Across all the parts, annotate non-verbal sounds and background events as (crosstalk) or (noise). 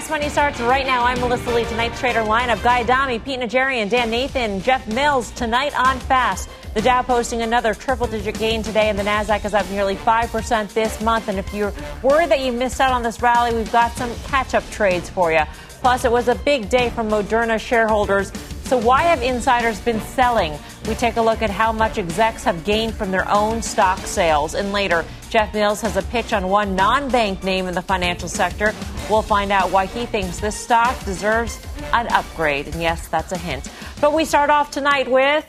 Fast Money starts right now. I'm Melissa Lee. Tonight's trader lineup Guy Adami, Pete Najarian, Dan Nathan, Jeff Mills. Tonight on Fast. The Dow posting another triple digit gain today, and the NASDAQ is up nearly 5% this month. And if you're worried that you missed out on this rally, we've got some catch up trades for you. Plus, it was a big day for Moderna shareholders. So, why have insiders been selling? We take a look at how much execs have gained from their own stock sales. And later, Jeff Mills has a pitch on one non bank name in the financial sector. We'll find out why he thinks this stock deserves an upgrade. And yes, that's a hint. But we start off tonight with.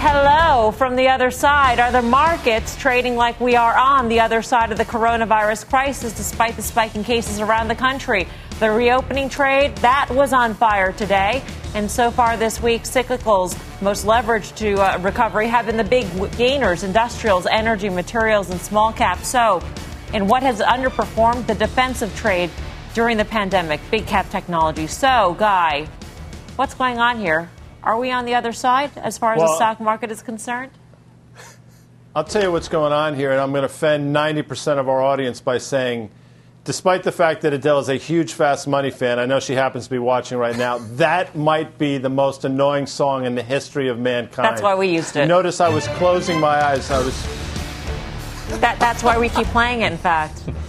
Hello from the other side. Are the markets trading like we are on the other side of the coronavirus crisis despite the spike in cases around the country? The reopening trade, that was on fire today. And so far this week, cyclicals most leveraged to uh, recovery have been the big gainers industrials, energy, materials, and small caps. So, in what has underperformed the defensive trade during the pandemic, big cap technology. So, Guy, what's going on here? Are we on the other side as far as Well- the stock market is concerned? I'll tell you what's going on here, and I'm going to offend 90% of our audience by saying, despite the fact that Adele is a huge Fast Money fan, I know she happens to be watching right now, (laughs) that might be the most annoying song in the history of mankind. That's why we used it. Notice I was closing my eyes. I was. That, that's why we keep playing it, in fact. (laughs)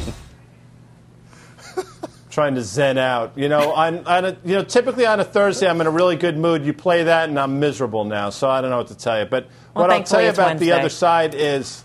trying to zen out. You know, on, on a, you know, typically on a Thursday, I'm in a really good mood. You play that, and I'm miserable now. So I don't know what to tell you. But Well, what I'll tell you about the other side is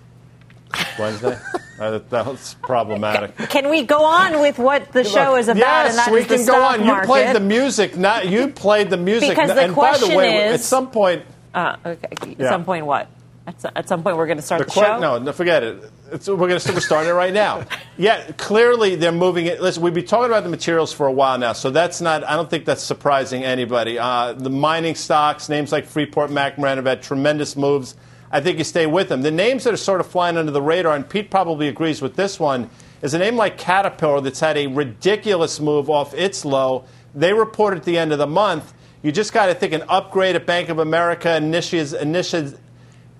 Wednesday. (laughs) uh, that, that's problematic. Can we go on with what the show is about? Yes, and that we is the can go on. You played the music. Not you played the music. Because the and by the question way, is- at some point, Uh, okay. At Yeah. some point, what? At, at some point, we're going to start the the, que- show. no, no, forget it. It's, we're going to we're starting it right now. (laughs) Yeah, clearly they're moving it. Listen, we've been talking about the materials for a while now, so that's not. I don't think that's surprising anybody. Uh, the mining stocks, names like Freeport McMoran have had tremendous moves. I think you stay with them. The names that are sort of flying under the radar, and Pete probably agrees with this one, is a name like Caterpillar that's had a ridiculous move off its low. They report at the end of the month. You just got to think an upgrade at Bank of America initiates, initiates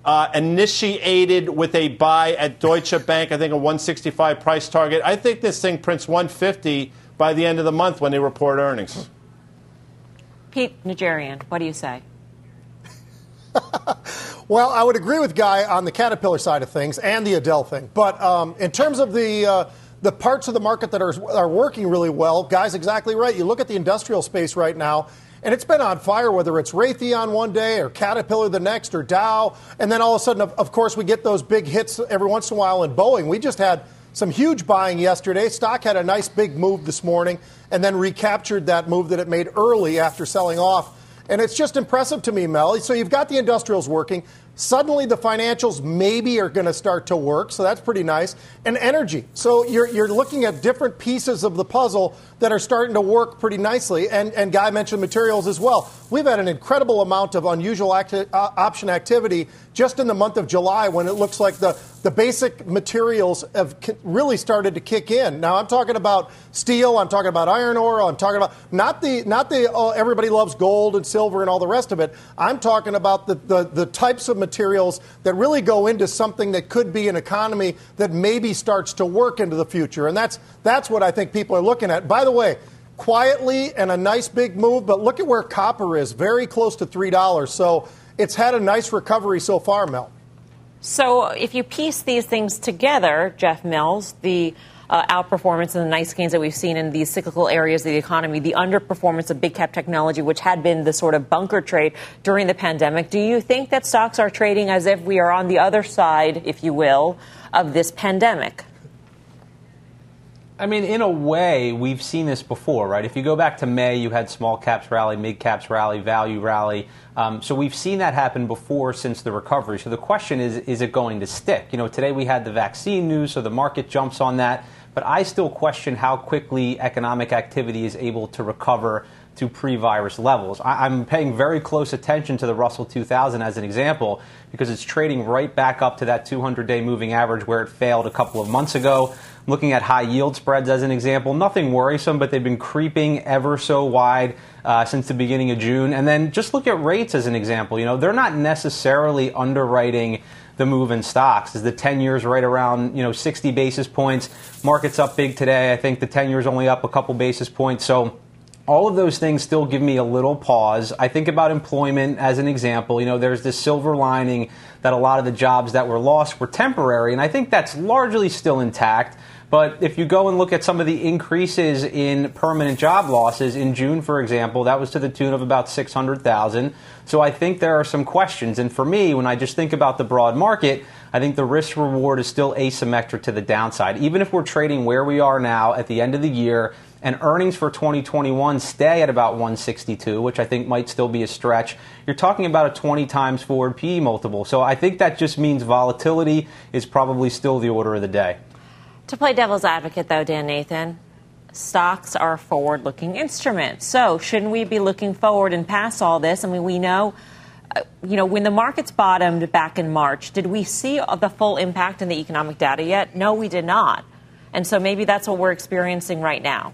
uh, initiated with a buy at Deutsche Bank, I think a 165 price target. I think this thing prints 150 by the end of the month when they report earnings. Pete Najarian, what do you say? (laughs) Well, I would agree with Guy on the Caterpillar side of things and the Adele thing. But um, in terms of the uh, the parts of the market that are, are working really well, Guy's exactly right. You look at the industrial space right now, and it's been on fire, whether it's Raytheon one day or Caterpillar the next or Dow. And then all of a sudden, of, course, we get those big hits every once in a while in Boeing. We just had some huge buying yesterday. Stock had a nice big move this morning and then recaptured that move that it made early after selling off. And it's just impressive to me, Mel. So you've got the industrials working. Suddenly, the financials maybe are going to start to work, so that's pretty nice. And energy. So you're, you're looking at different pieces of the puzzle that are starting to work pretty nicely. And, and Guy mentioned materials as well. We've had an incredible amount of unusual acti- uh, option activity just in the month of July when it looks like the, the basic materials have really started to kick in. Now, I'm talking about steel, I'm talking about iron ore, I'm talking about not the, not the oh, everybody loves gold and silver and all the rest of it. I'm talking about the, the, the types of materials that really go into something that could be an economy that maybe starts to work into the future. And that's, that's what I think people are looking at. By the way, quietly and a nice big move, but look at where copper is, very close to $3. So it's had a nice recovery so far, Mel. So, if you piece these things together, Jeff Mills, the uh, outperformance and the nice gains that we've seen in these cyclical areas of the economy, the underperformance of big cap technology, which had been the sort of bunker trade during the pandemic, do you think that stocks are trading as if we are on the other side, if you will, of this pandemic? I mean, in a way, we've seen this before, right? If you go back to May, you had small caps rally, mid caps rally, value rally. Um, so we've seen that happen before since the recovery. So the question is, is it going to stick? You know, today we had the vaccine news, so the market jumps on that. But I still question how quickly economic activity is able to recover to pre-virus levels. I, am paying very close attention to the Russell 2000 as an example because it's trading right back up to that 200-day moving average where it failed a couple of months ago. Looking at high yield spreads as an example, nothing worrisome, but they've been creeping ever so wide uh, since the beginning of June. And then just look at rates as an example. You know, they're not necessarily underwriting the move in stocks. Is the 10 years right around, you know, 60 basis points. Market's up big today. I think the 10 years only up a couple basis points. So all of those things still give me a little pause. I think about employment as an example. You know, there's this silver lining that a lot of the jobs that were lost were temporary, and I think that's largely still intact. But if you go and look at some of the increases in permanent job losses in June, for example, that was to the tune of about 600,000. So I think there are some questions. And for me, when I just think about the broad market, I think the risk reward is still asymmetric to the downside. Even if we're trading where we are now at the end of the year, and earnings for 2021 stay at about 162, which I think might still be a stretch, you're talking about a 20 times forward PE multiple. So I think that just means volatility is probably still the order of the day. To play devil's advocate, though, Dan Nathan, stocks are a forward looking instrument. So shouldn't we be looking forward and past all this? I mean, we know. Uh, you know, when the markets bottomed back in March, did we see the full impact in the economic data yet? No, we did not. And so maybe that's what we're experiencing right now.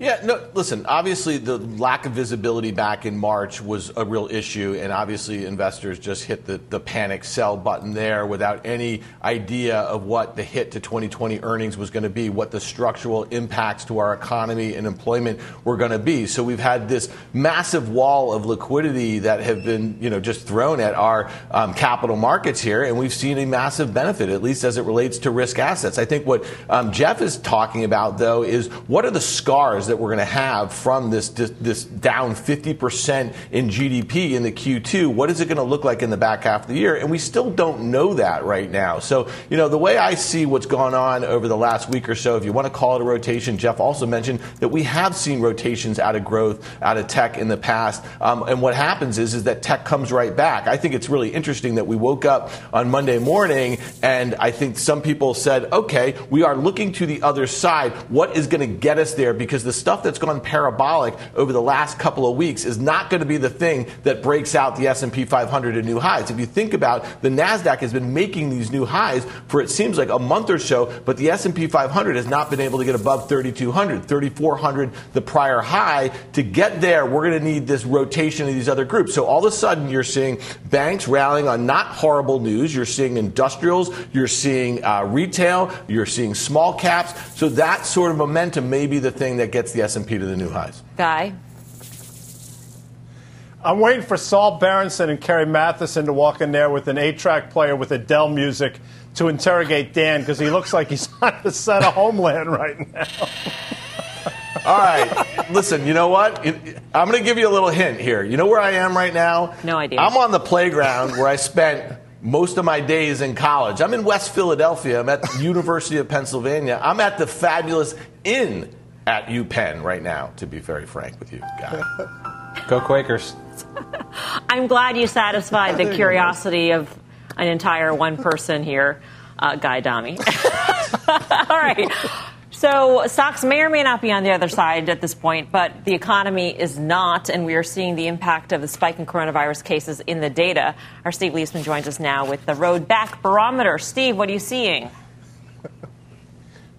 Yeah, no, listen, obviously the lack of visibility back in March was a real issue, and obviously investors just hit the, the panic sell button there without any idea of what the hit to 2020 earnings was going to be, what the structural impacts to our economy and employment were going to be. So we've had this massive wall of liquidity that have been, you know, just thrown at our um, capital markets here, and we've seen a massive benefit, at least as it relates to risk assets. I think what um, Jeff is talking about, though, is what are the scars that we're going to have from this, this, this down 50% in GDP in the Q2. What is it going to look like in the back half of the year? And we still don't know that right now. So, you know, the way I see what's gone on over the last week or so, if you want to call it a rotation, Jeff also mentioned that we have seen rotations out of growth, out of tech in the past. Um, and what happens is, is that tech comes right back. I think it's really interesting that we woke up on Monday morning and I think some people said, okay, we are looking to the other side. What is going to get us there? Because the stuff that's gone parabolic over the last couple of weeks is not going to be the thing that breaks out the S&P 500 to new highs. If you think about the Nasdaq has been making these new highs for it seems like a month or so, but the S&P 500 has not been able to get above 3200, 3400 the prior high. To get there, we're going to need this rotation of these other groups. So all of a sudden you're seeing banks rallying on not horrible news. You're seeing industrials, you're seeing uh, retail, you're seeing small caps. So that sort of momentum may be the thing that gets the S&P to the new highs. Guy? I'm waiting for Saul Berenson and Carrie Mathison to walk in there with an eight-track player with Adele music to interrogate Dan because he looks like he's (laughs) on the set of Homeland right now. All right. Listen, you know what? I'm going to give you a little hint here. You know where I am right now? No idea. I'm on the playground where I spent most of my days in college. I'm in West Philadelphia. I'm at the (laughs) University of Pennsylvania. I'm at the fabulous Inn at UPenn right now, to be very frank with you, guy. (laughs) Go Quakers. (laughs) I'm glad you satisfied the (laughs) curiosity of an entire one person here, uh, Guy Adami. All right. So stocks may or may not be on the other side at this point, but the economy is not, and we are seeing the impact of the spike in coronavirus cases in the data. Our Steve Liesman joins us now with the Road Back Barometer. Steve, what are you seeing?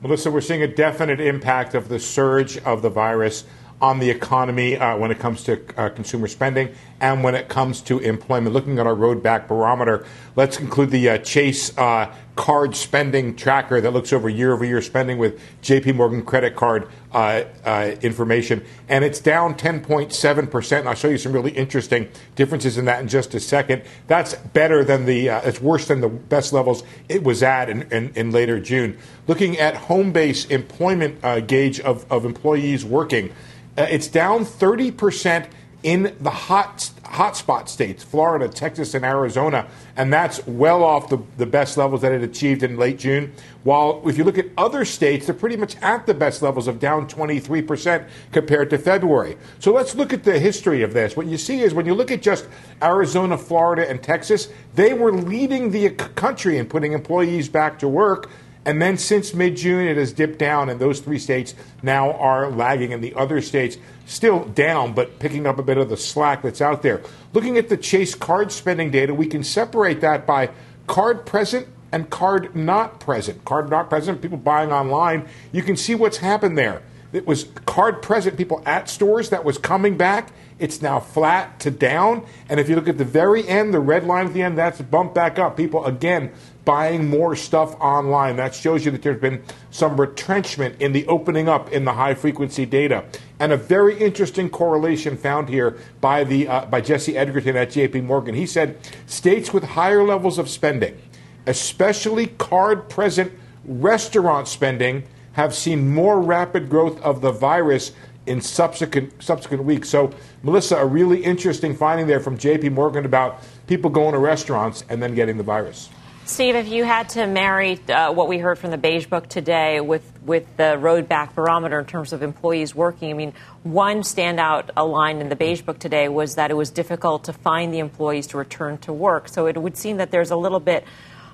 Melissa, we're seeing a definite impact of the surge of the virus on the economy uh, when it comes to uh, consumer spending and when it comes to employment. Looking at our road back barometer, let's include the uh, Chase uh, card spending tracker that looks over year over year spending with JP Morgan credit card uh, uh, information. And it's down 10.7%. And I'll show you some really interesting differences in that in just a second. That's better than the, it's worse than the best levels it was at in, in, in later June. Looking at Homebase employment gauge of, of employees working, uh, it's down 30% in the hot hotspot states, Florida, Texas, and Arizona, and that's well off the, the best levels that it achieved in late June. While if you look at other states, they're pretty much at the best levels of down 23% compared to February. So let's look at the history of this. What you see is when you look at just Arizona, Florida, and Texas, they were leading the country in putting employees back to work. And then since mid June, it has dipped down, and those three states now are lagging, and the other states still down, but picking up a bit of the slack that's out there. Looking at the Chase card spending data, we can separate that by card present and card not present. Card not present, people buying online, you can see what's happened there. It was card present, people at stores that was coming back. It's now flat to down. And if you look at the very end, the red line at the end, that's bumped back up. People, again, buying more stuff online. That shows you that there's been some retrenchment in the opening up in the high frequency data. And a very interesting correlation found here by, the, uh, by Jesse Edgerton at JP Morgan. He said states with higher levels of spending, especially card present restaurant spending, have seen more rapid growth of the virus in subsequent subsequent weeks. So, Melissa, a really interesting finding there from J.P. Morgan about people going to restaurants and then getting the virus. Steve, if you had to marry uh, what we heard from the Beige Book today with, with the road back barometer in terms of employees working, I mean, one standout line in the Beige Book today was that it was difficult to find the employees to return to work. So it would seem that there's a little bit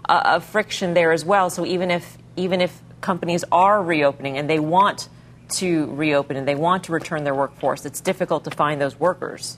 uh, of friction there as well. So even if even if companies are reopening and they want to reopen and they want to return their workforce, it's difficult to find those workers.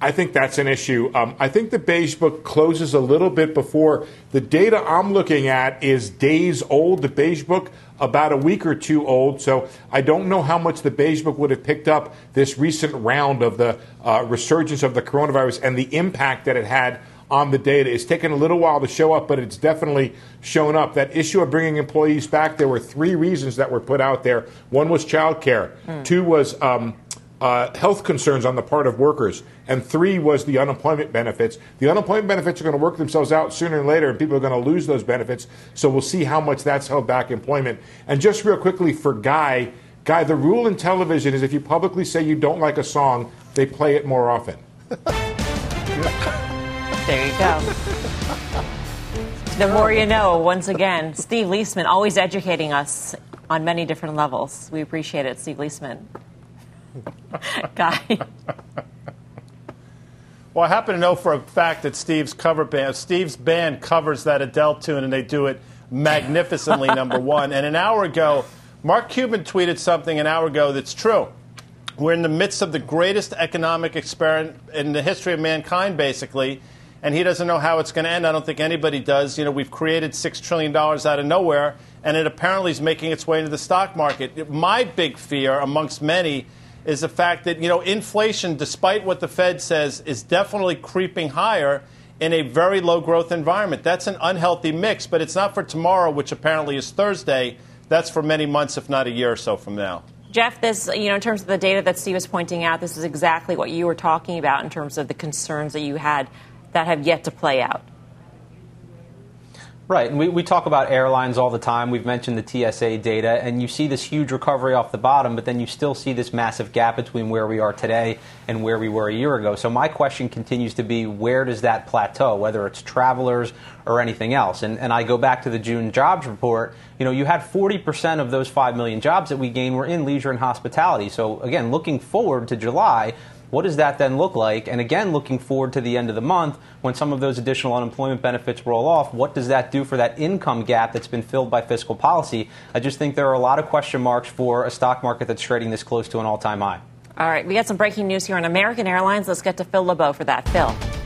I think that's an issue. Um, I think the Beige Book closes a little bit before the data I'm looking at is days old. The Beige Book about a week or two old, so I don't know how much the Beige Book would have picked up this recent round of the uh, resurgence of the coronavirus and the impact that it had on the data. It's taken a little while to show up, but it's definitely shown up. That issue of bringing employees back, there were three reasons that were put out there. One was childcare. Mm. Two was um, uh, health concerns on the part of workers, and three was the unemployment benefits. The unemployment benefits are going to work themselves out sooner or later, and people are going to lose those benefits. So we'll see how much that's held back employment. And just real quickly for Guy, Guy, the rule in television is if you publicly say you don't like a song, they play it more often. (laughs) there you go. The more you know, once again, Steve Liesman always educating us on many different levels. We appreciate it, Steve Liesman. (laughs) Guy. Well, I happen to know for a fact that Steve's cover band, Steve's band covers that Adele tune, and they do it magnificently. (laughs) number one, and an hour ago, Mark Cuban tweeted something an hour ago that's true. We're in the midst of the greatest economic experiment in the history of mankind, basically, and he doesn't know how it's going to end. I don't think anybody does. You know, we've created six trillion dollars out of nowhere, and it apparently is making its way into the stock market. My big fear, amongst many is the fact that, you know, inflation, despite what the Fed says, is definitely creeping higher in a very low growth environment. That's an unhealthy mix, but it's not for tomorrow, which apparently is Thursday. That's for many months, if not a year or so from now. Jeff, this, you know, in terms of the data that Steve was pointing out, this is exactly what you were talking about in terms of the concerns that you had that have yet to play out. Right, and we, we talk about airlines all the time. We've mentioned the TSA data, and you see this huge recovery off the bottom, but then you still see this massive gap between where we are today and where we were a year ago. So my question continues to be, where does that plateau, whether it's travelers or anything else? And, and I go back to the June jobs report. You know, you had 40% of those 5 million jobs that we gained were in leisure and hospitality. So again, looking forward to July, what does that then look like? And again, looking forward to the end of the month when some of those additional unemployment benefits roll off, what does that do for that income gap that's been filled by fiscal policy? I just think there are a lot of question marks for a stock market that's trading this close to an all time high. All right, we got some breaking news here on American Airlines. Let's get to Phil LeBeau for that. Phil.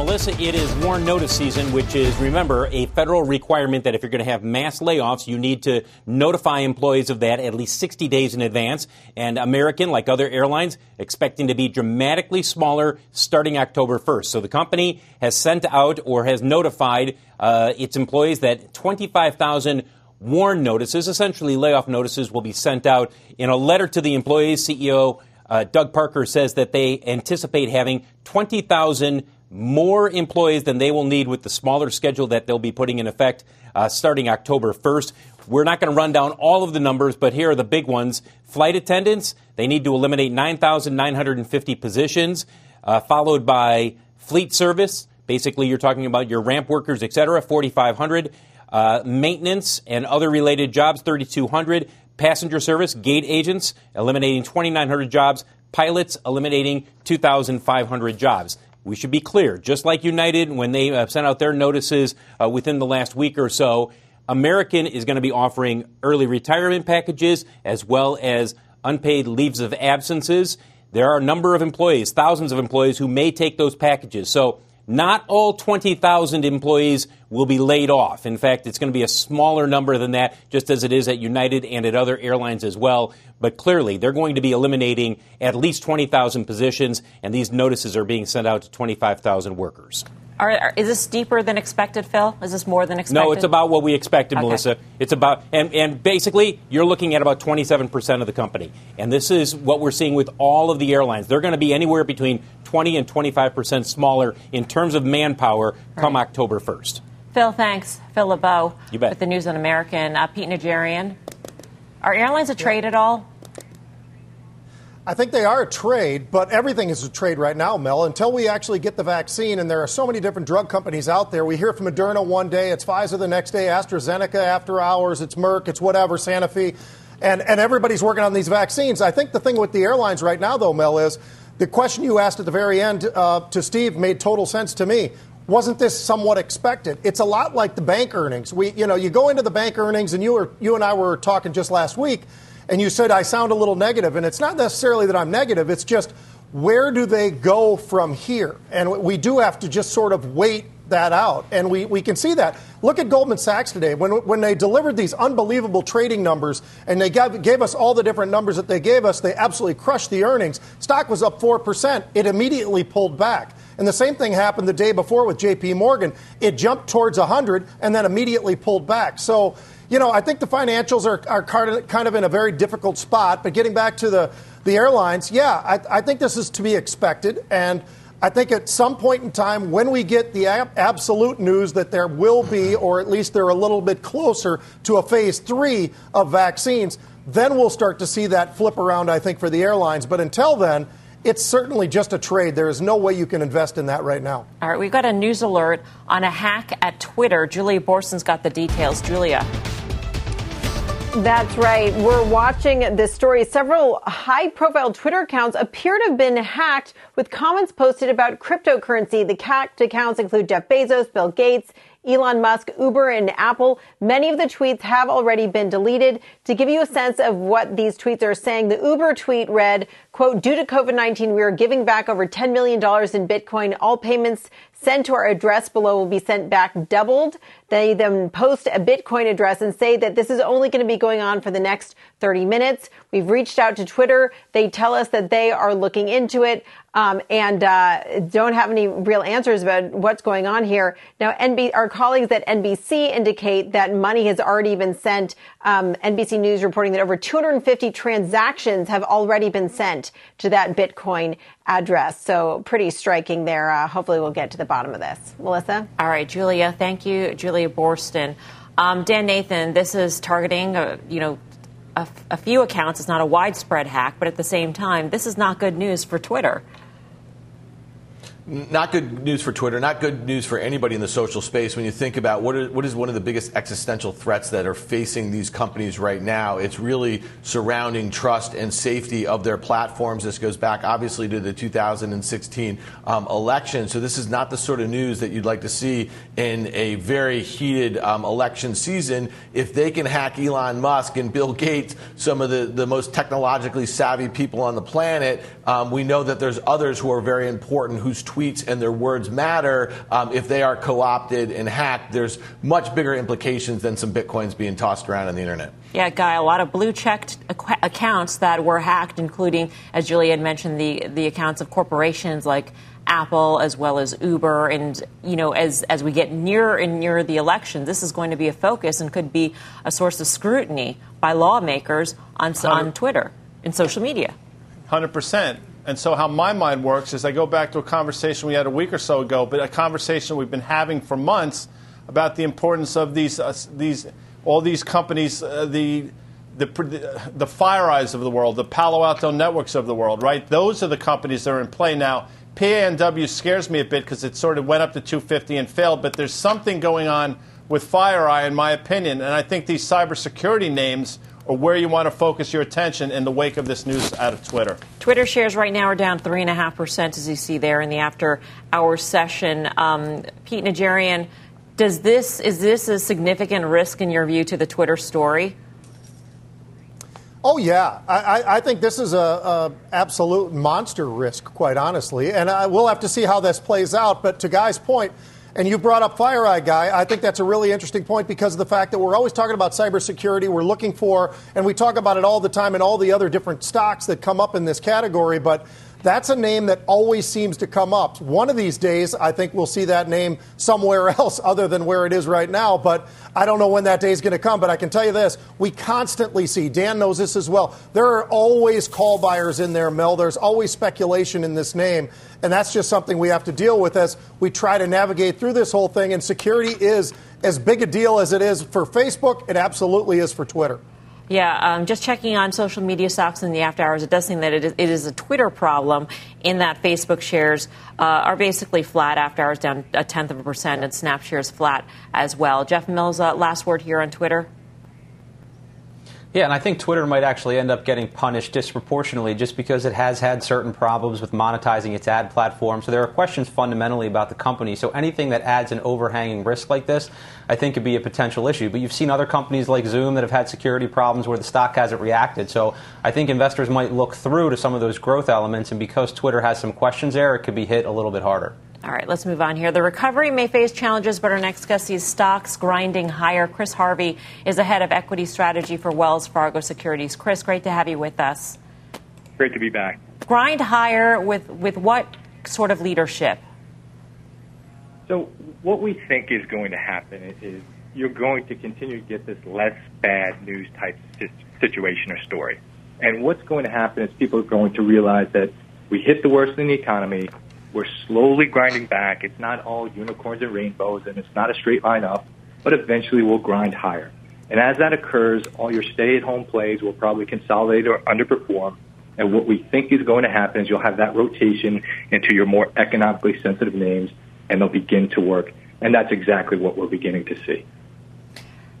Melissa, it is WARN notice season, which is, remember, a federal requirement that if you're going to have mass layoffs, you need to notify employees of that at least 60 days in advance. And American, like other airlines, expecting to be dramatically smaller starting October 1st. So the company has sent out or has notified uh, its employees that 25,000 WARN notices, essentially layoff notices, will be sent out in a letter to the employees. CEO uh, Doug Parker says that they anticipate having 20,000 more employees than they will need with the smaller schedule that they'll be putting in effect uh, starting October 1st. We're not going to run down all of the numbers, but here are the big ones. Flight attendants, they need to eliminate 9,950 positions, uh, followed by fleet service. Basically, you're talking about your ramp workers, et cetera, 4,500. Uh, maintenance and other related jobs, 3,200. Passenger service, gate agents, eliminating 2,900 jobs. Pilots, eliminating 2,500 jobs. We should be clear, just like United, when they uh, sent out their notices uh, within the last week or so, American is going to be offering early retirement packages as well as unpaid leaves of absences. There are a number of employees, thousands of employees, who may take those packages. So not all 20,000 employees will be laid off. In fact, it's going to be a smaller number than that, just as it is at United and at other airlines as well. But clearly, they're going to be eliminating at least 20,000 positions, and these notices are being sent out to 25,000 workers. Are, are, is this steeper than expected, Phil? Is this more than expected? No, it's about what we expected, Okay. Melissa. It's about, and, and basically, you're looking at about 27% of the company. And this is what we're seeing with all of the airlines. They're going to be anywhere between 20 and 25% smaller in terms of manpower come Right. October 1st. Phil, thanks. Phil LeBeau You bet. with the News on American. Uh, Pete Najarian. Are airlines a trade at all? I think they are a trade, but everything is a trade right now, Mel, until we actually get the vaccine. And there are so many different drug companies out there. We hear from Moderna one day, it's Pfizer the next day, AstraZeneca after hours, it's Merck, it's whatever, Sanofi. And, and everybody's working on these vaccines. I think the thing with the airlines right now, though, Mel, is the question you asked at the very end uh, to Steve made total sense to me. Wasn't this somewhat expected? It's a lot like the bank earnings. We, you know, you go into the bank earnings, and you were, you and I were talking just last week, and you said I sound a little negative, and it's not necessarily that I'm negative. It's just where do they go from here? And we do have to just sort of wait that out, and we, we can see that. Look at Goldman Sachs today. When, when they delivered these unbelievable trading numbers and they gave, gave us all the different numbers that they gave us, they absolutely crushed the earnings. Stock was up 4%. It immediately pulled back. And the same thing happened the day before with JP Morgan. It jumped towards 100 and then immediately pulled back. So, you know, I think the financials are, are kind of- in a very difficult spot. But getting back to the, the airlines, yeah, I, I think this is to be expected. And I think at some point in time, when we get the ab- absolute news that there will be, or at least they're a little bit closer to a phase three of vaccines, then we'll start to see that flip around, I think, for the airlines. But until then, it's certainly just a trade. There is no way you can invest in that right now. All right, we've got a news alert on a hack at Twitter. Julia Boorstin's got the details. Julia. That's right. We're watching this story. Several high profile Twitter accounts appear to have been hacked with comments posted about cryptocurrency. The hacked accounts include Jeff Bezos, Bill Gates, Elon Musk, Uber, and Apple. Many of the tweets have already been deleted. To give you a sense of what these tweets are saying, the Uber tweet read, quote, due to COVID-19, we are giving back over $10 million in Bitcoin. All payments sent to our address below will be sent back doubled. They then post a Bitcoin address and say that this is only going to be going on for the next 30 minutes. We've reached out to Twitter. They tell us that they are looking into it um, and uh, don't have any real answers about what's going on here. Now, NB- our colleagues at NBC indicate that money has already been sent. Um, NBC News reporting that over 250 transactions have already been sent to that Bitcoin address. So pretty striking there. Uh, hopefully, we'll get to the bottom of this. Melissa? All right, Julia. Thank you, Julia Boorstin. Um, Dan Nathan, this is targeting, uh, you know, a, a few accounts. It's not a widespread hack, but at the same time, this is not good news for Twitter. Not good news for Twitter, not good news for anybody in the social space. When you think about what is, what is one of the biggest existential threats that are facing these companies right now, it's really surrounding trust and safety of their platforms. This goes back, obviously, to the 2016 um, election. So, this is not the sort of news that you'd like to see in a very heated um, election season. If they can hack Elon Musk and Bill Gates, some of the, the most technologically savvy people on the planet, um, we know that there's others who are very important whose tweets and their words matter. Um, if they are co opted and hacked, there's much bigger implications than some bitcoins being tossed around on the internet. Yeah, Guy, a lot of blue checked ac- accounts that were hacked, including, as Julia had mentioned, the, the accounts of corporations like Apple as well as Uber. And, you know, as, as we get nearer and nearer the election, this is going to be a focus and could be a source of scrutiny by lawmakers on, on Twitter and social media. Hundred percent. And so, how my mind works is I go back to a conversation we had a week or so ago, but a conversation we've been having for months about the importance of these, uh, these all these companies, uh, the, the, the FireEyes of the world, the Palo Alto networks of the world, right? Those are the companies that are in play now. PANW scares me a bit because it sort of went up to 250 and failed, but there's something going on with FireEye, in my opinion, and I think these cybersecurity names or where you want to focus your attention in the wake of this news out of Twitter? Twitter shares right now are down 3.5%, as you see there in the after hour session. Um, Pete Najarian, does this, is this a significant risk in your view to the Twitter story? Oh yeah, I, I, think this is a, a, absolute monster risk, quite honestly, and I, we'll have to see how this plays out. But to Guy's point, and you brought up FireEye, Guy. I think that's a really interesting point because of the fact that we're always talking about cybersecurity. We're looking for, and we talk about it all the time in all the other different stocks that come up in this category, but that's a name that always seems to come up. One of these days, I think we'll see that name somewhere (laughs) else other than where it is right now, but I don't know when that day is going to come. But I can tell you this we constantly see, Dan knows this as well, there are always call buyers in there, Mel. There's always speculation in this name. And that's just something we have to deal with as we try to navigate through this whole thing. And security is as big a deal as it is for Facebook, it absolutely is for Twitter. Yeah, um, just checking on social media stocks in the after hours, it does seem that it is, it is a Twitter problem in that Facebook shares uh, are basically flat after hours, down a tenth of a percent, and Snap shares flat as well. Jeff Mills, uh, last word here on Twitter. Yeah, and I think Twitter might actually end up getting punished disproportionately just because it has had certain problems with monetizing its ad platform. So there are questions fundamentally about the company. So anything that adds an overhanging risk like this, I think could be a potential issue. But you've seen other companies like Zoom that have had security problems where the stock hasn't reacted. So I think investors might look through to some of those growth elements. And because Twitter has some questions there, it could be hit a little bit harder. All right, let's move on here. The recovery may face challenges, but our next guest sees stocks grinding higher. Chris Harvey is the head of equity strategy for Wells Fargo Securities. Chris, great to have you with us. Great to be back. Grind higher with, with what sort of leadership? So, what we think is going to happen is you're going to continue to get this less bad news type situation or story. And what's going to happen is people are going to realize that we hit the worst in the economy we're slowly grinding back. It's not all unicorns and rainbows, and it's not a straight line up, but eventually we'll grind higher. And as that occurs, all your stay-at-home plays will probably consolidate or underperform. And what we think is going to happen is you'll have that rotation into your more economically sensitive names, and they'll begin to work. And that's exactly what we're beginning to see.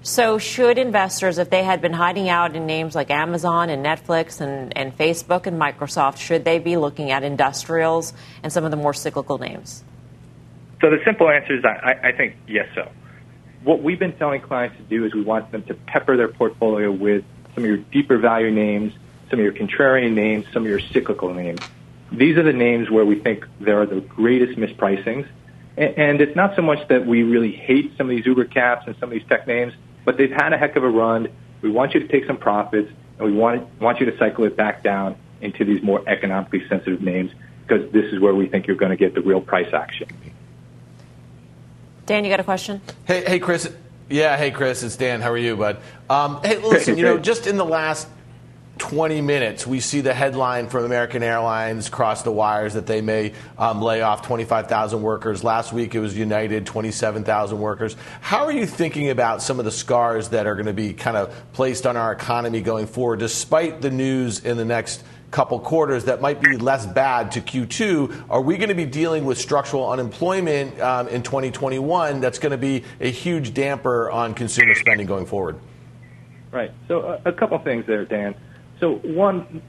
So, should investors, if they had been hiding out in names like Amazon and Netflix and, and Facebook and Microsoft, should they be looking at industrials and some of the more cyclical names? So, the simple answer is I, I think yes, so. What we've been telling clients to do is we want them to pepper their portfolio with some of your deeper value names, some of your contrarian names, some of your cyclical names. These are the names where we think there are the greatest mispricings. And it's not so much that we really hate some of these Uber caps and some of these tech names but they've had a heck of a run. We want you to take some profits, and we want want you to cycle it back down into these more economically sensitive names because this is where we think you're going to get the real price action. Dan, you got a question? Hey, hey, Chris. Yeah, hey, Chris. It's Dan. How are you, bud? Um, hey, listen. (laughs) You know, just in the last 20 minutes, we see the headline from American Airlines cross the wires that they may um, lay off 25,000 workers. Last week it was United, 27,000 workers. How are you thinking about some of the scars that are going to be kind of placed on our economy going forward, despite the news in the next couple quarters that might be less bad to Q2? Are we going to be dealing with structural unemployment um, in 2021 that's going to be a huge damper on consumer spending going forward? Right. So, uh, a couple things there, Dan. So one,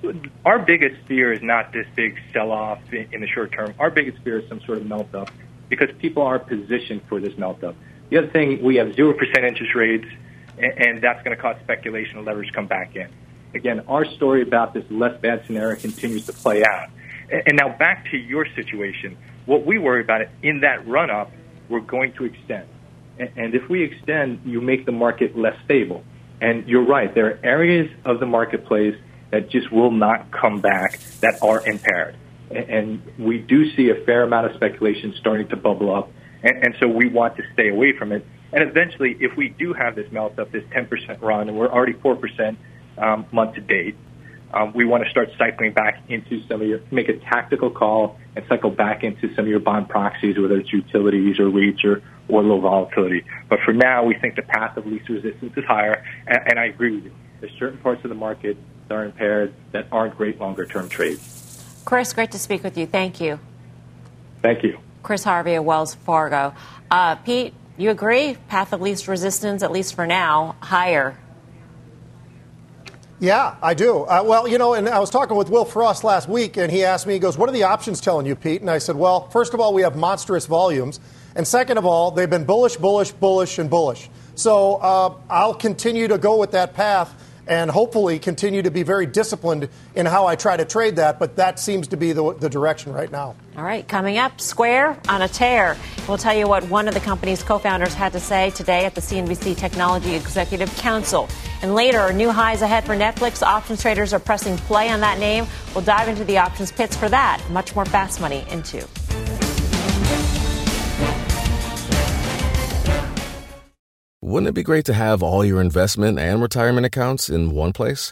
our biggest fear is not this big sell-off in the short term. Our biggest fear is some sort of melt-up because people are positioned for this melt-up. The other thing, we have 0% interest rates, and that's going to cause speculation and leverage come back in. Again, our story about this less bad scenario continues to play out. And now back to your situation. What we worry about in that run-up, we're going to extend. And if we extend, you make the market less stable. And you're right, there are areas of the marketplace that just will not come back that are impaired. And we do see a fair amount of speculation starting to bubble up. And, so we want to stay away from it. And eventually, if we do have this melt up, this 10% run, and we're already 4% um, month to date, um, we want to start cycling back into some of your, make a tactical call and cycle back into some of your bond proxies, whether it's utilities or REITs or, or low volatility. But for now, we think the path of least resistance is higher, and, and I agree with you. There's certain parts of the market that are impaired that aren't great longer term trades. Chris, great to speak with you. Thank you. Thank you. Chris Harvey of Wells Fargo. Uh, Pete, you agree? Path of least resistance, at least for now, higher. Yeah, I do. Uh, well, you know, and I was talking with Will Frost last week, and he asked me, he goes, What are the options telling you, Pete? And I said, Well, first of all, we have monstrous volumes. And second of all, they've been bullish, bullish, bullish, and bullish. So uh, I'll continue to go with that path and hopefully continue to be very disciplined in how I try to trade that. But that seems to be the, the direction right now. All right, coming up, Square on a tear. We'll tell you what one of the company's co founders had to say today at the CNBC Technology Executive Council. And later, new highs ahead for Netflix. Options traders are pressing play on that name. We'll dive into the options pits for that. Much more fast money into. Wouldn't it be great to have all your investment and retirement accounts in one place?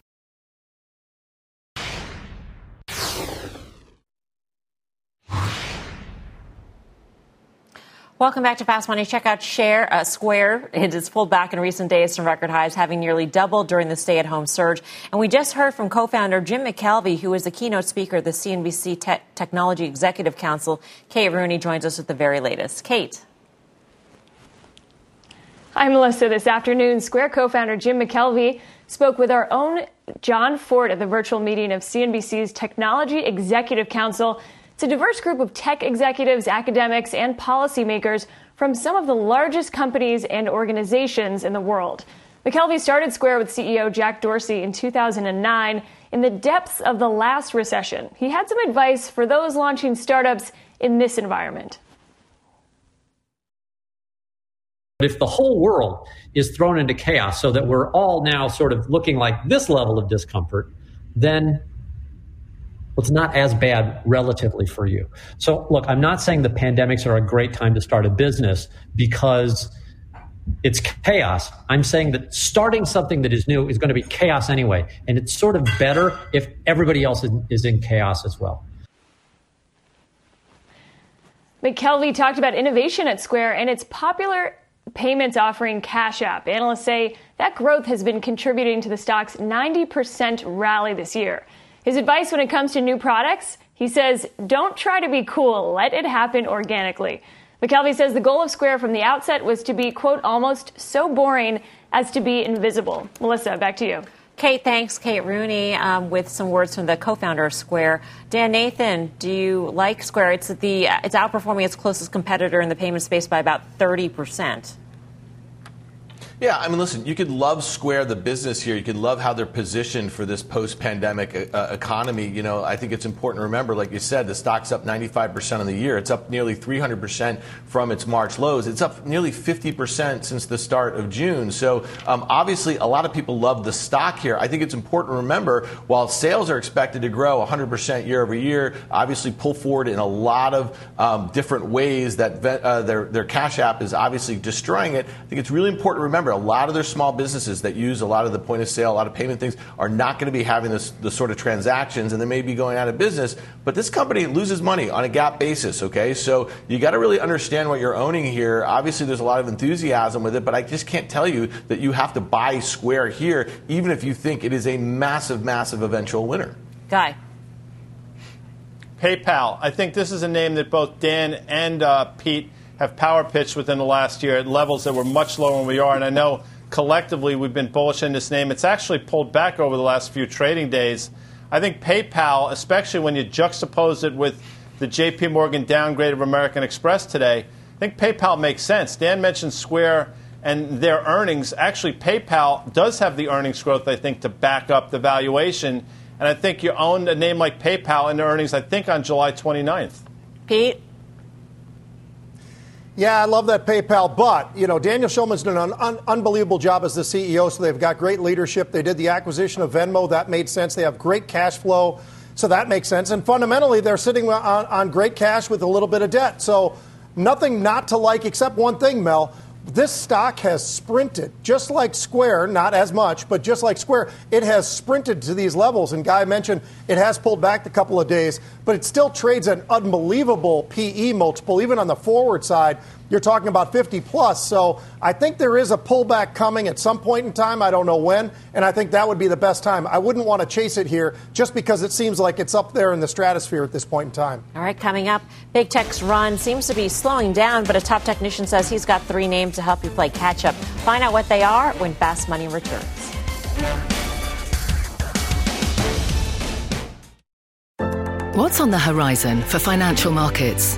Welcome back to Fast Money. Check out Share uh, Square. It has pulled back in recent days from record highs, having nearly doubled during the stay-at-home surge. And we just heard from co-founder Jim McKelvey, who is the keynote speaker at the CNBC Te- Technology Executive Council. Kate Rooney joins us with the very latest. Kate. Hi, Melissa. This afternoon, Square co-founder Jim McKelvey spoke with our own Jon Fortt at the virtual meeting of CNBC's Technology Executive Council. It's a diverse group of tech executives, academics, and policymakers from some of the largest companies and organizations in the world. McKelvey started Square with CEO Jack Dorsey in 2009 in the depths of the last recession. He had some advice for those launching startups in this environment. If the whole world is thrown into chaos so that we're all now sort of looking like this level of discomfort, then well, it's not as bad relatively for you. So, look, I'm not saying the pandemics are a great time to start a business because it's chaos. I'm saying that starting something that is new is going to be chaos anyway. And it's sort of better if everybody else is in chaos as well. McKelvey talked about innovation at Square and its popular payments offering Cash App. Analysts say that growth has been contributing to the stock's 90% rally this year. His advice when it comes to new products, he says, don't try to be cool, let it happen organically. McKelvey says the goal of Square from the outset was to be, quote, almost so boring as to be invisible. Melissa, back to you. Kate, thanks. Kate Rooney um, with some words from the co-founder of Square. Dan Nathan, do you like Square? It's the it's outperforming its closest competitor in the payment space by about thirty percent. Yeah, I mean, listen, you could love Square, the business here. You could love how they're positioned for this post-pandemic uh, economy. You know, I think it's important to remember, like you said, the stock's up 95% on the year. It's up nearly 300% from its March lows. It's up nearly 50% since the start of June. So um, obviously, a lot of people love the stock here. I think it's important to remember, while sales are expected to grow 100% year over year, obviously pull forward in a lot of um, different ways that uh, their, their cash app is obviously destroying it. I think it's really important to remember a lot of their small businesses that use a lot of the point of sale, a lot of payment things, are not going to be having this, the sort of transactions, and they may be going out of business. But this company loses money on a GAAP basis. Okay, so you got to really understand what you're owning here. Obviously, there's a lot of enthusiasm with it, but I just can't tell you that you have to buy Square here, even if you think it is a massive, massive eventual winner. Guy. PayPal. I think this is a name that both Dan and uh, Pete have power pitched within the last year at levels that were much lower than we are. And I know collectively we've been bullish in this name. It's actually pulled back over the last few trading days. I think PayPal, especially when you juxtapose it with the JP Morgan downgrade of American Express today, I think PayPal makes sense. Dan mentioned Square and their earnings. Actually, PayPal does have the earnings growth, I think, to back up the valuation. And I think you own a name like PayPal in the earnings, I think, on July 29th. Pete? Yeah, I love that PayPal, but you know Daniel Schulman's done an un- unbelievable job as the CEO. So they've got great leadership. They did the acquisition of Venmo, that made sense. They have great cash flow, so that makes sense. And fundamentally, they're sitting on, on great cash with a little bit of debt. So nothing not to like except one thing, Mel this stock has sprinted, just like Square, not as much, but just like Square, it has sprinted to these levels. And Guy mentioned it has pulled back a couple of days, but it still trades an unbelievable PE multiple, even on the forward side you're talking about 50 plus. So I think there is a pullback coming at some point in time. I don't know when, and I think that would be the best time. I wouldn't want to chase it here just because it seems like it's up there in the stratosphere at this point in time. All right, coming up, Big Tech's run seems to be slowing down, but a top technician says he's got three names to help you play catch up. Find out what they are when Fast Money returns. What's on the horizon for financial markets?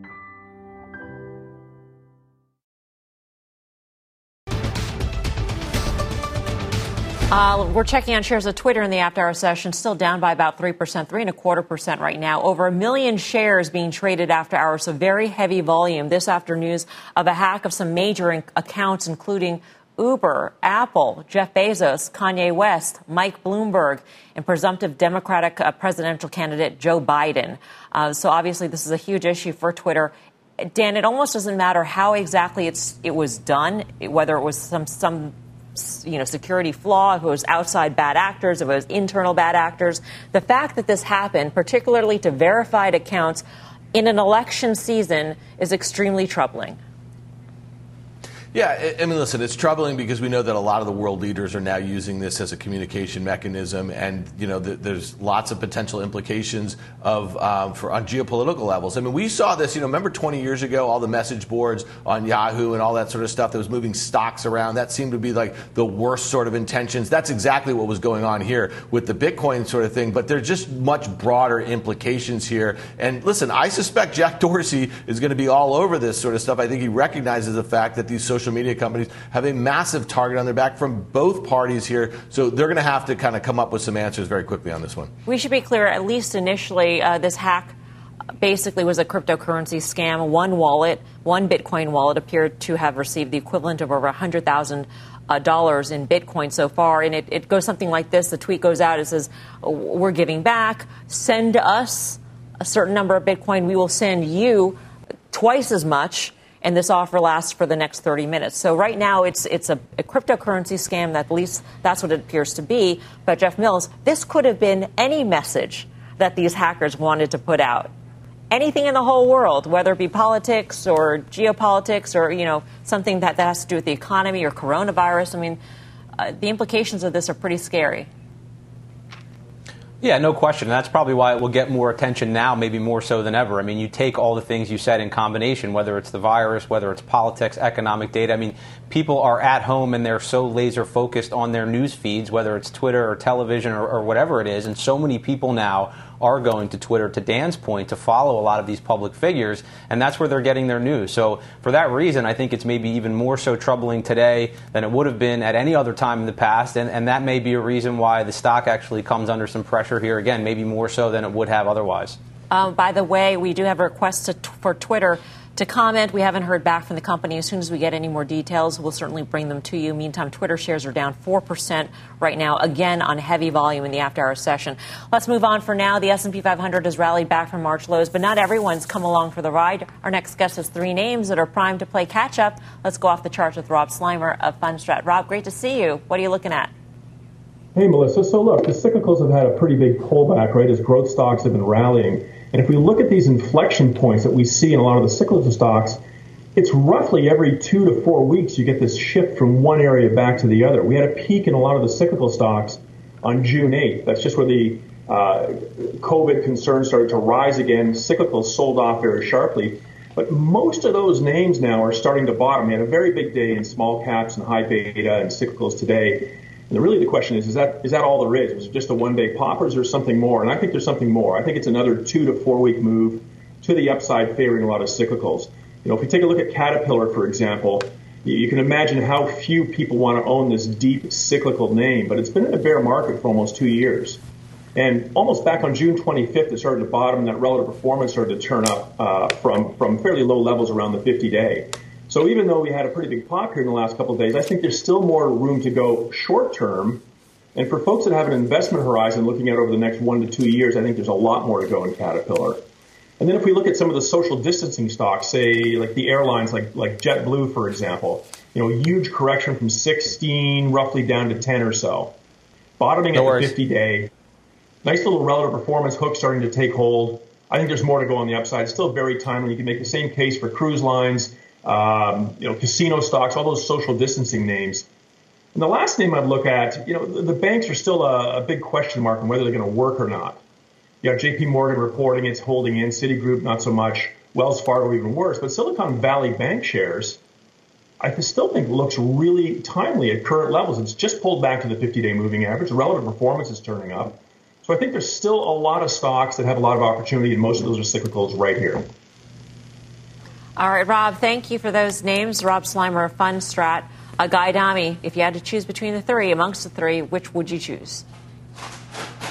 Uh, we're checking on shares of Twitter in the after hour session, still down by about 3%, three and a quarter percent right now. Over a million shares being traded after hours, so very heavy volume this after news of a hack of some major in- accounts, including Uber, Apple, Jeff Bezos, Kanye West, Mike Bloomberg, and presumptive Democratic uh, presidential candidate Joe Biden. Uh, so obviously, this is a huge issue for Twitter. Dan, it almost doesn't matter how exactly it was done, whether it was some some you know, security flaw, if it was outside bad actors, if it was internal bad actors. The fact that this happened, particularly to verified accounts in an election season, is extremely troubling. Yeah, I mean, listen, it's troubling because we know that a lot of the world leaders are now using this as a communication mechanism, and you know, there's lots of potential implications of um, for on geopolitical levels. I mean, we saw this. You know, remember 20 years ago, all the message boards on Yahoo and all that sort of stuff that was moving stocks around. That seemed to be like the worst sort of intentions. That's exactly what was going on here with the Bitcoin sort of thing. But there's just much broader implications here. And listen, I suspect Jack Dorsey is going to be all over this sort of stuff. I think he recognizes the fact that these social social media companies have a massive target on their back from both parties here. So they're going to have to kind of come up with some answers very quickly on this one. We should be clear, at least initially, uh, this hack basically was a cryptocurrency scam. One wallet, one Bitcoin wallet, appeared to have received the equivalent of over 100,000 uh, dollars in Bitcoin so far. And it, it, goes something like this. The tweet goes out. It says, we're giving back. Send us a certain number of Bitcoin. We will send you twice as much and this offer lasts for the next 30 minutes. So right now it's it's a, a, cryptocurrency scam. That at least that's what it appears to be. But Jeff Mills, this could have been any message that these hackers wanted to put out. Anything in the whole world, whether it be politics or geopolitics or you know something that, that has to do with the economy or coronavirus. I mean, uh, the implications of this are pretty scary. Yeah, no question. And that's probably why it will get more attention now, maybe more so than ever. I mean, you take all the things you said in combination, whether it's the virus, whether it's politics, economic data. I mean, people are at home and they're so laser focused on their news feeds, whether it's Twitter or television or, or whatever it is. And so many people now are going to Twitter, to Dan's point, to follow a lot of these public figures, and that's where they're getting their news. So, for that reason, I think it's maybe even more so troubling today than it would have been at any other time in the past, and, and that may be a reason why the stock actually comes under some pressure here again, maybe more so than it would have otherwise. Um, by the way, we do have a request to, for Twitter to comment. We haven't heard back from the company. As soon as we get any more details, we'll certainly bring them to you. Meantime, Twitter shares are down 4% right now, again on heavy volume in the after-hour session. Let's move on for now. The S&P 500 has rallied back from March lows, but not everyone's come along for the ride. Our next guest has three names that are primed to play catch-up. Let's go off the charts with Rob Sluymer of Fundstrat. Rob, great to see you. What are you looking at? Hey, Melissa. So, look, the cyclicals have had a pretty big pullback, right, as growth stocks have been rallying. And if we look at these inflection points that we see in a lot of the cyclical stocks, it's roughly every two to four weeks you get this shift from one area back to the other. We had a peak in a lot of the cyclical stocks on June 8th. That's just where the uh, COVID concerns started to rise again. Cyclicals sold off very sharply. But most of those names now are starting to bottom. We had a very big day in small caps and high beta and cyclicals today. And really the question is, is that is that all there is? Was it just a one day pop or is there something more? And I think there's something more. I think it's another two to four week move to the upside favoring a lot of cyclicals. You know, if you take a look at Caterpillar, for example, you can imagine how few people want to own this deep cyclical name, but it's been in a bear market for almost two years. And almost back on June 25th, it started to bottom. That relative performance started to turn up uh, from from fairly low levels around the 50 day. So even though we had a pretty big pop here in the last couple of days, I think there's still more room to go short term. And for folks that have an investment horizon looking at over the next one to two years, I think there's a lot more to go in Caterpillar. And then if we look at some of the social distancing stocks, say like the airlines, like like JetBlue, for example, you know, huge correction from 16 roughly down to 10 or so, bottoming no at worries. the 50 day. Nice little relative performance hook starting to take hold. I think there's more to go on the upside. It's still very timely. You can make the same case for cruise lines um, you know, casino stocks, all those social distancing names. And the last name I'd look at, you know, the, the banks are still a, a, big question mark on whether they're going to work or not. You have J.P. Morgan reporting it's holding in, Citigroup not so much, Wells Fargo even worse. But Silicon Valley Bank shares, I still think looks really timely at current levels. It's just pulled back to the 50-day moving average. Relative performance is turning up. So I think there's still a lot of stocks that have a lot of opportunity, and most of those are cyclicals right here. All right, Rob, thank you for those names. Rob Sluymer of Fundstrat. Uh, Guy Adami, if you had to choose between the three, amongst the three, which would you choose?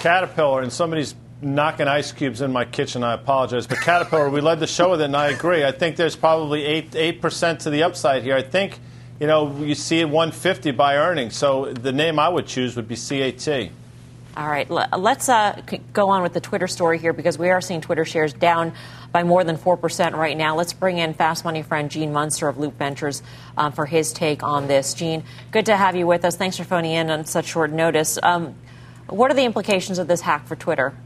Caterpillar, and somebody's knocking ice cubes in my kitchen. I apologize. But Caterpillar, we led the show with it, and I agree. I think there's probably 8, 8% to the upside here. I think, you know, you see it 150 by earnings. So the name I would choose would be CAT. All right, let's uh, go on with the Twitter story here because we are seeing Twitter shares down by more than 4% right now. Let's bring in fast money friend Gene Munster of Loop Ventures um, for his take on this. Gene, good to have you with us. Thanks for phoning in on such short notice. Um, what are the implications of this hack for Twitter?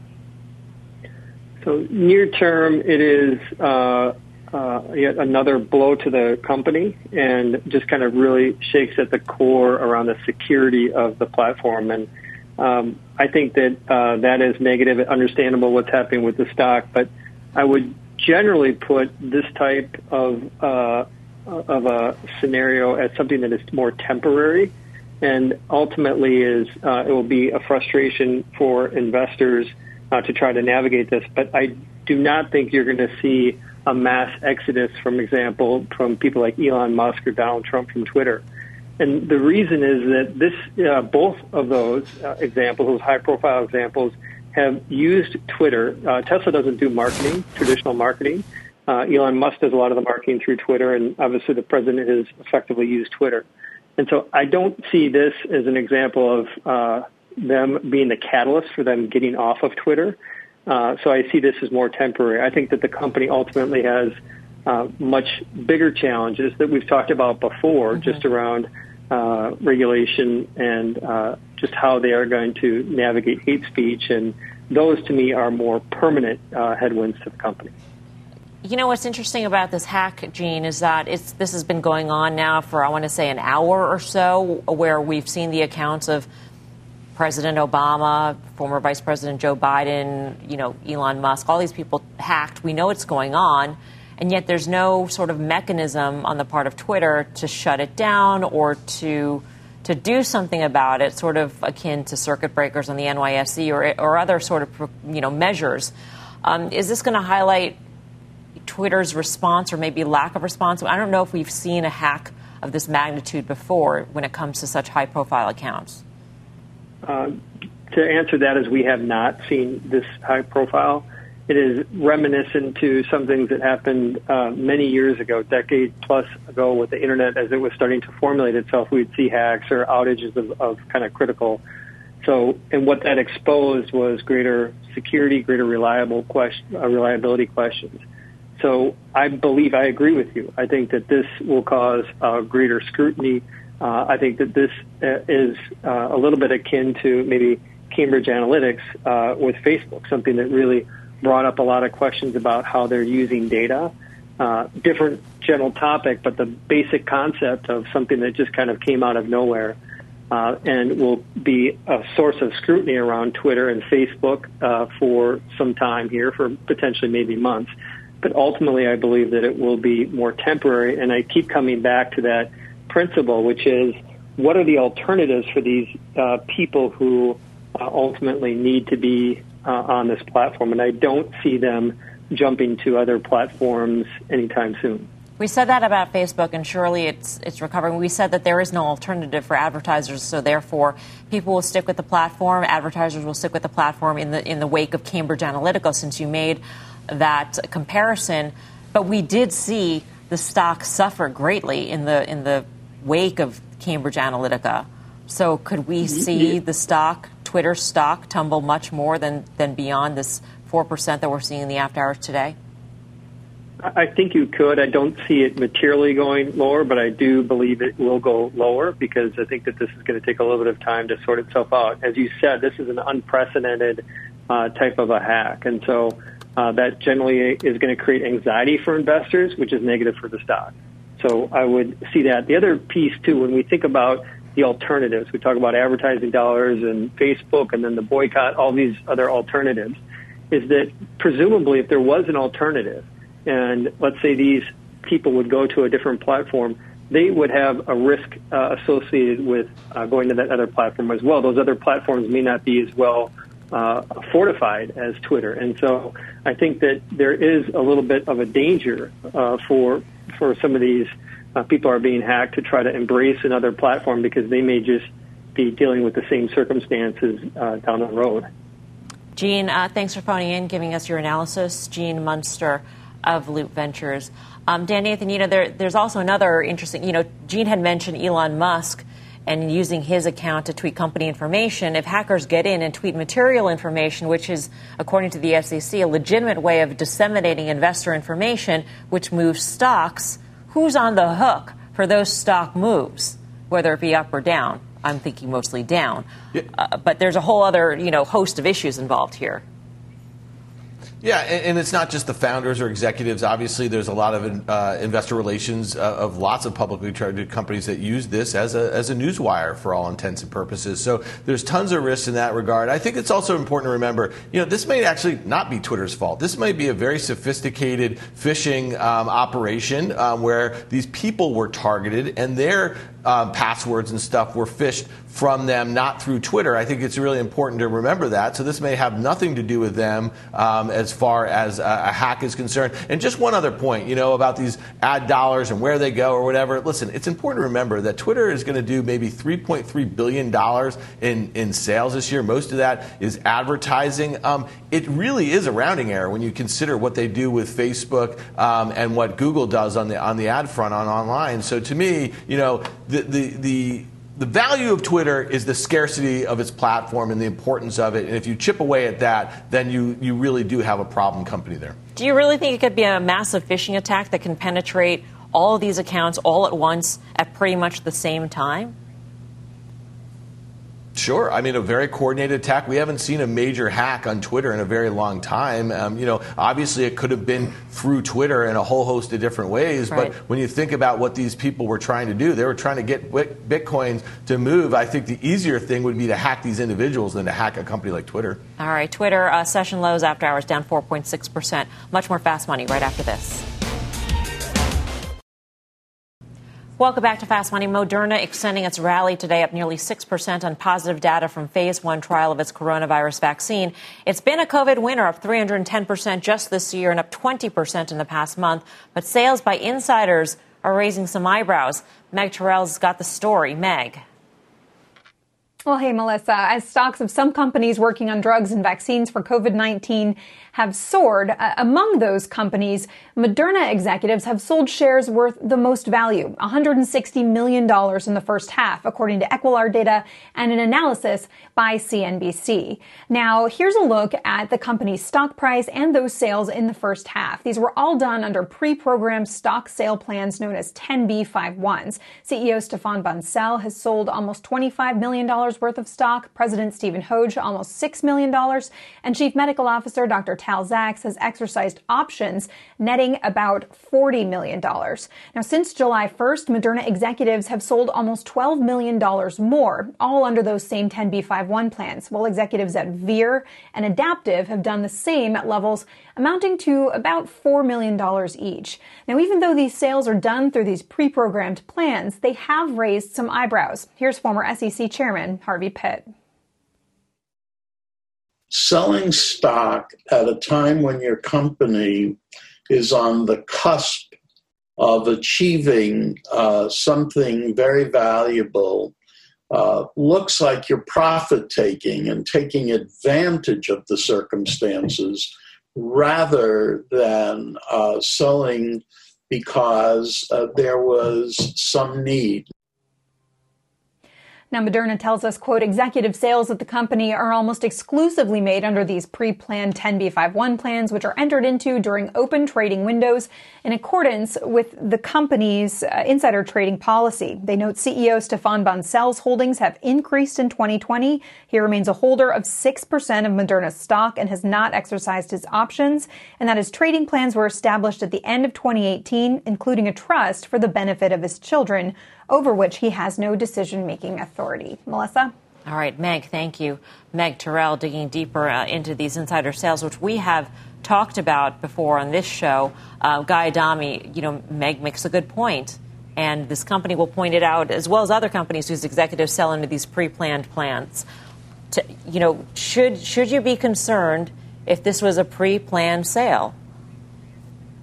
So, near term, it is uh, uh, yet another blow to the company and just kind of really shakes at the core around the security of the platform. And um, I think that uh, that is negative. Understandable what's happening with the stock, but I would generally put this type of uh, of a scenario as something that is more temporary, and ultimately is uh, it will be a frustration for investors uh, to try to navigate this. But I do not think you're going to see a mass exodus, from example, from people like Elon Musk or Donald Trump from Twitter. And the reason is that this, uh, both of those uh, examples, those high-profile examples, have used Twitter. Uh, Tesla doesn't do marketing, traditional marketing. Uh, Elon Musk does a lot of the marketing through Twitter, and obviously the president has effectively used Twitter. And so I don't see this as an example of uh, them being the catalyst for them getting off of Twitter. Uh, so I see this as more temporary. I think that the company ultimately has uh, much bigger challenges that we've talked about before, mm-hmm. just around uh, regulation and uh, just how they are going to navigate hate speech. And those, to me, are more permanent uh, headwinds to the company. You know what's interesting about this hack, Gene, is that it's this has been going on now for I want to say an hour or so, where we've seen the accounts of President Obama, former Vice President Joe Biden, you know Elon Musk, all these people hacked. We know it's going on and yet there's no sort of mechanism on the part of Twitter to shut it down or to to do something about it, sort of akin to circuit breakers on the NYSE or, or other sort of you know measures. Um, is this going to highlight Twitter's response or maybe lack of response? I don't know if we've seen a hack of this magnitude before when it comes to such high profile accounts. Uh, to answer that is we have not seen this high profile. It is reminiscent to some things that happened uh, many years ago, decade plus ago, with the internet as it was starting to formulate itself. We'd see hacks or outages of, of kind of critical. So, and what that exposed was greater security, greater reliable question, uh, reliability questions. So, I believe I agree with you. I think that this will cause uh, greater scrutiny. Uh, I think that this uh, is uh, a little bit akin to maybe Cambridge Analytics uh, with Facebook, something that really brought up a lot of questions about how they're using data. Uh, different general topic, but the basic concept of something that just kind of came out of nowhere uh, and will be a source of scrutiny around Twitter and Facebook uh, for some time here, for potentially maybe months. But ultimately, I believe that it will be more temporary. And I keep coming back to that principle, which is what are the alternatives for these uh, people who uh, ultimately need to be uh, on this platform, and I don't see them jumping to other platforms anytime soon. We said that about Facebook, and surely it's it's recovering. We said that there is no alternative for advertisers, so therefore people will stick with the platform. Advertisers will stick with the platform in the in the wake of Cambridge Analytica. Since you made that comparison, but we did see the stock suffer greatly in the in the wake of Cambridge Analytica. So could we see the stock Twitter stock tumble much more than, than beyond this 4% that we're seeing in the after hours today? I think you could. I don't see it materially going lower, but I do believe it will go lower because I think that this is going to take a little bit of time to sort itself out. As you said, this is an unprecedented uh, type of a hack, and so uh, that generally is going to create anxiety for investors, which is negative for the stock. So I would see that. The other piece too, when we think about the alternatives. We talk about advertising dollars and Facebook and then the boycott, all these other alternatives, is that presumably if there was an alternative and let's say these people would go to a different platform, they would have a risk uh, associated with uh, going to that other platform as well. Those other platforms may not be as well uh, fortified as Twitter, and so I think that there is a little bit of a danger uh, for for some of these uh, people are being hacked to try to embrace another platform because they may just be dealing with the same circumstances uh, down the road. Gene, uh, thanks for phoning in, giving us your analysis. Gene Munster of Loop Ventures. Um, Dan Nathan, you know, there, there's also another interesting, you know, Gene had mentioned Elon Musk and using his account to tweet company information. If hackers get in and tweet material information, which is, according to the SEC, a legitimate way of disseminating investor information, which moves stocks, who's on the hook for those stock moves, whether it be up or down? I'm thinking mostly down. Yeah. Uh, but there's a whole other, you know, host of issues involved here. Yeah, and, it's not just the founders or executives. Obviously, there's a lot of uh, investor relations uh, of lots of publicly traded companies that use this as a, as a news wire for all intents and purposes. So there's tons of risks in that regard. I think it's also important to remember, you know, this may actually not be Twitter's fault. This might be a very sophisticated phishing um, operation um, where these people were targeted and their um, passwords and stuff were phished from them, not through Twitter. I think it's really important to remember that. So this may have nothing to do with them um, as far as a, a, hack is concerned. And just one other point, you know, about these ad dollars and where they go or whatever. Listen, it's important to remember that Twitter is going to do maybe 3.3 billion dollars in in sales this year. Most of that is advertising. Um, it really is a rounding error when you consider what they do with Facebook um, and what Google does on the on the ad front on online. So to me, you know, the the the the value of Twitter is the scarcity of its platform and the importance of it. And if you chip away at that, then you, you really do have a problem company there. Do you really think it could be a massive phishing attack that can penetrate all of these accounts all at once at pretty much the same time? Sure. I mean, a very coordinated attack. We haven't seen a major hack on Twitter in a very long time. Um, you know, obviously it could have been through Twitter in a whole host of different ways. Right. But when you think about what these people were trying to do, they were trying to get Bitcoins to move. I think the easier thing would be to hack these individuals than to hack a company like Twitter. All right. Twitter uh, session lows after hours down 4.6%. Much more fast money right after this. Welcome back to Fast Money. Moderna extending its rally today up nearly 6% on positive data from phase one trial of its coronavirus vaccine. It's been a COVID winner, up 310% just this year and up 20% in the past month. But sales by insiders are raising some eyebrows. Meg Terrell's got the story. Meg. Well, hey, Melissa. As stocks of some companies working on drugs and vaccines for COVID 19 have soared. Uh, among those companies, Moderna executives have sold shares worth the most value, $160 million in the first half, according to Equilar data and an analysis by CNBC. Now, here's a look at the company's stock price and those sales in the first half. These were all done under pre-programmed stock sale plans known as 10b51s. CEO Stefan Bancel has sold almost $25 million worth of stock, President Stephen Hoge almost $6 million, and Chief Medical Officer Dr. Tal Zaks has exercised options netting about $40 million. Now, since July 1st, Moderna executives have sold almost $12 million more, all under those same 10b51 plans, while executives at Vir and Adaptive have done the same at levels amounting to about $4 million each. Now, even though these sales are done through these pre-programmed plans, they have raised some eyebrows. Here's former SEC Chairman Harvey Pitt selling stock at a time when your company is on the cusp of achieving uh, something very valuable uh, looks like you're profit taking and taking advantage of the circumstances rather than uh, selling because uh, there was some need. Now, Moderna tells us, quote, executive sales at the company are almost exclusively made under these pre-planned 10b51 plans, which are entered into during open trading windows in accordance with the company's uh, insider trading policy. They note CEO Stefan Bancel's holdings have increased in 2020. He remains a holder of 6% of Moderna's stock and has not exercised his options, and that his trading plans were established at the end of 2018, including a trust for the benefit of his children over which he has no decision making authority. Melissa? All right, Meg, thank you. Meg Terrell digging deeper uh, into these insider sales, which we have talked about before on this show. Uh, Guy Adami, you know, Meg makes a good point, and this company will point it out, as well as other companies whose executives sell into these pre-planned plans. To, you know, should should you be concerned if this was a pre-planned sale?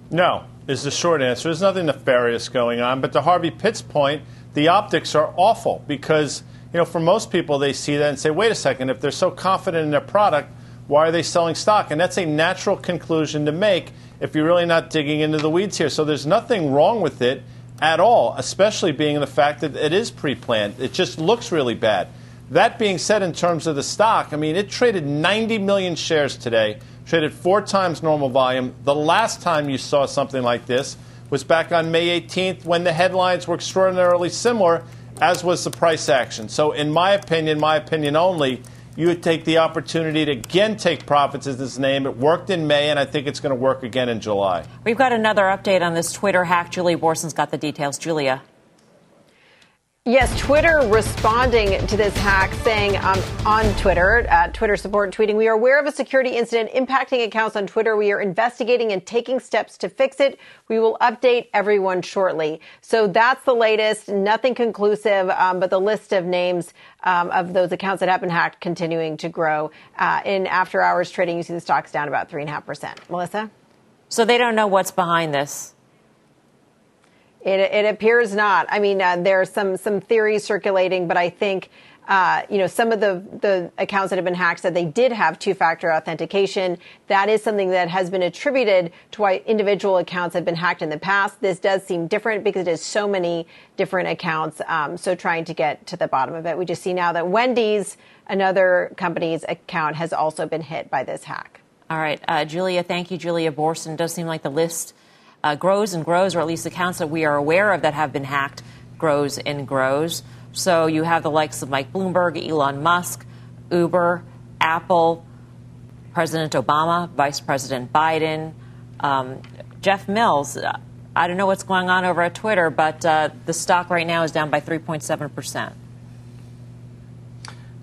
No, is the short answer. There's nothing nefarious going on. But to Harvey Pitt's point, the optics are awful because, you know, for most people, they see that and say, wait a second, if they're so confident in their product, why are they selling stock? And that's a natural conclusion to make if you're really not digging into the weeds here. So there's nothing wrong with it at all, especially being the fact that it is pre planned. It just looks really bad. That being said, in terms of the stock, I mean, it traded 90 million shares today traded four times normal volume. The last time you saw something like this was back on May 18th when the headlines were extraordinarily similar, as was the price action. So, in my opinion, my opinion only, you would take the opportunity to again take profits as this name. It worked in May, and I think it's going to work again in July. We've got another update on this Twitter hack. Julia Boorstin's got the details. Julia. Yes, Twitter responding to this hack, saying um, on Twitter, uh, Twitter support tweeting, we are aware of a security incident impacting accounts on Twitter. We are investigating and taking steps to fix it. We will update everyone shortly. So that's the latest. Nothing conclusive, um, but the list of names um, of those accounts that have been hacked continuing to grow. Uh, in after hours trading, you see the stocks down about three and a half percent. Melissa. So they don't know what's behind this. It, it appears not. I mean, uh, there are some some theories circulating, but I think. Uh, you know, some of the, the accounts that have been hacked said they did have two factor authentication. That is something that has been attributed to why individual accounts have been hacked in the past. This does seem different because it is so many different accounts. Um, so trying to get to the bottom of it. We just see now that Wendy's, another company's account, has also been hit by this hack. All right. Uh, Julia, thank you, Julia Boorstin does seem like the list uh, grows and grows, or at least accounts that we are aware of that have been hacked grows and grows. So you have the likes of Mike Bloomberg, Elon Musk, Uber, Apple, President Obama, Vice President Biden, um, Jeff Mills. I don't know what's going on over at Twitter, but uh, the stock right now is down by 3.7 percent.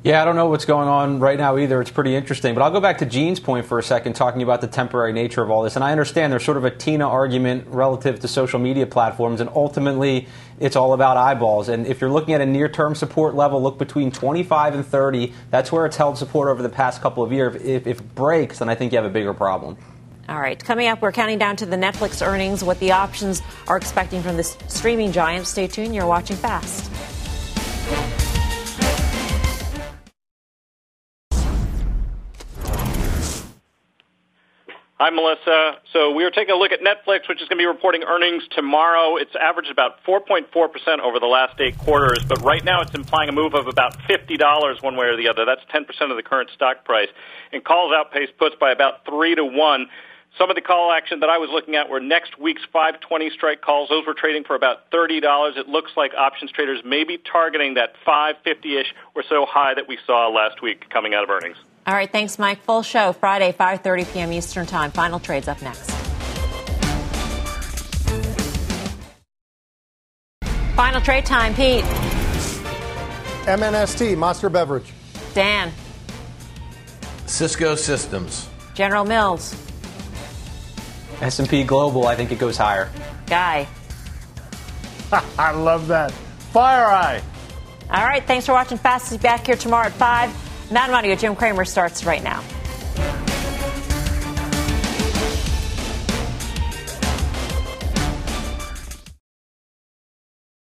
Yeah, I don't know what's going on right now either. It's pretty interesting. But I'll go back to Gene's point for a second, talking about the temporary nature of all this. And I understand there's sort of a Tina argument relative to social media platforms, and ultimately it's all about eyeballs. And if you're looking at a near term support level, look between 25 and 30. That's where it's held support over the past couple of years. If, if it breaks, then I think you have a bigger problem. All right, coming up, we're counting down to the Netflix earnings, what the options are expecting from this streaming giant. Stay tuned, you're watching Fast. Hi, Melissa. So we are taking a look at Netflix, which is going to be reporting earnings tomorrow. It's averaged about 4.4% over the last eight quarters, but right now it's implying a move of about $50 one way or the other. That's 10% of the current stock price. And calls outpaced puts by about 3 to 1. Some of the call action that I was looking at were next week's 520 strike calls. Those were trading for about $30. It looks like options traders may be targeting that 550-ish or so high that we saw last week coming out of earnings. All right, thanks, Mike. Full show Friday, 5:30 p.m. Eastern Time. Final trades up next. Final trade time, Pete. MNST, Monster Beverage. Dan. Cisco Systems. General Mills. S&P Global, I think it goes higher. Guy. (laughs) I love that. FireEye. All right, thanks for watching Fast. Back here tomorrow at 5. Mad Money with Jim Cramer starts right now.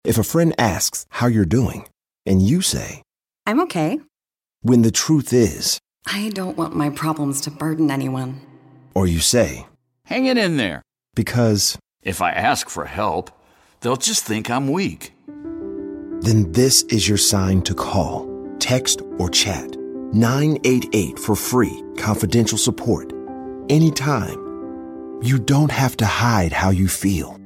If a friend asks how you're doing, and you say, I'm okay. when the truth is, I don't want my problems to burden anyone. or you say, Hang it in there. because, If I ask for help, they'll just think I'm weak. then this is your sign to call, text, or chat 988 for free, confidential support. Anytime. You don't have to hide how you feel.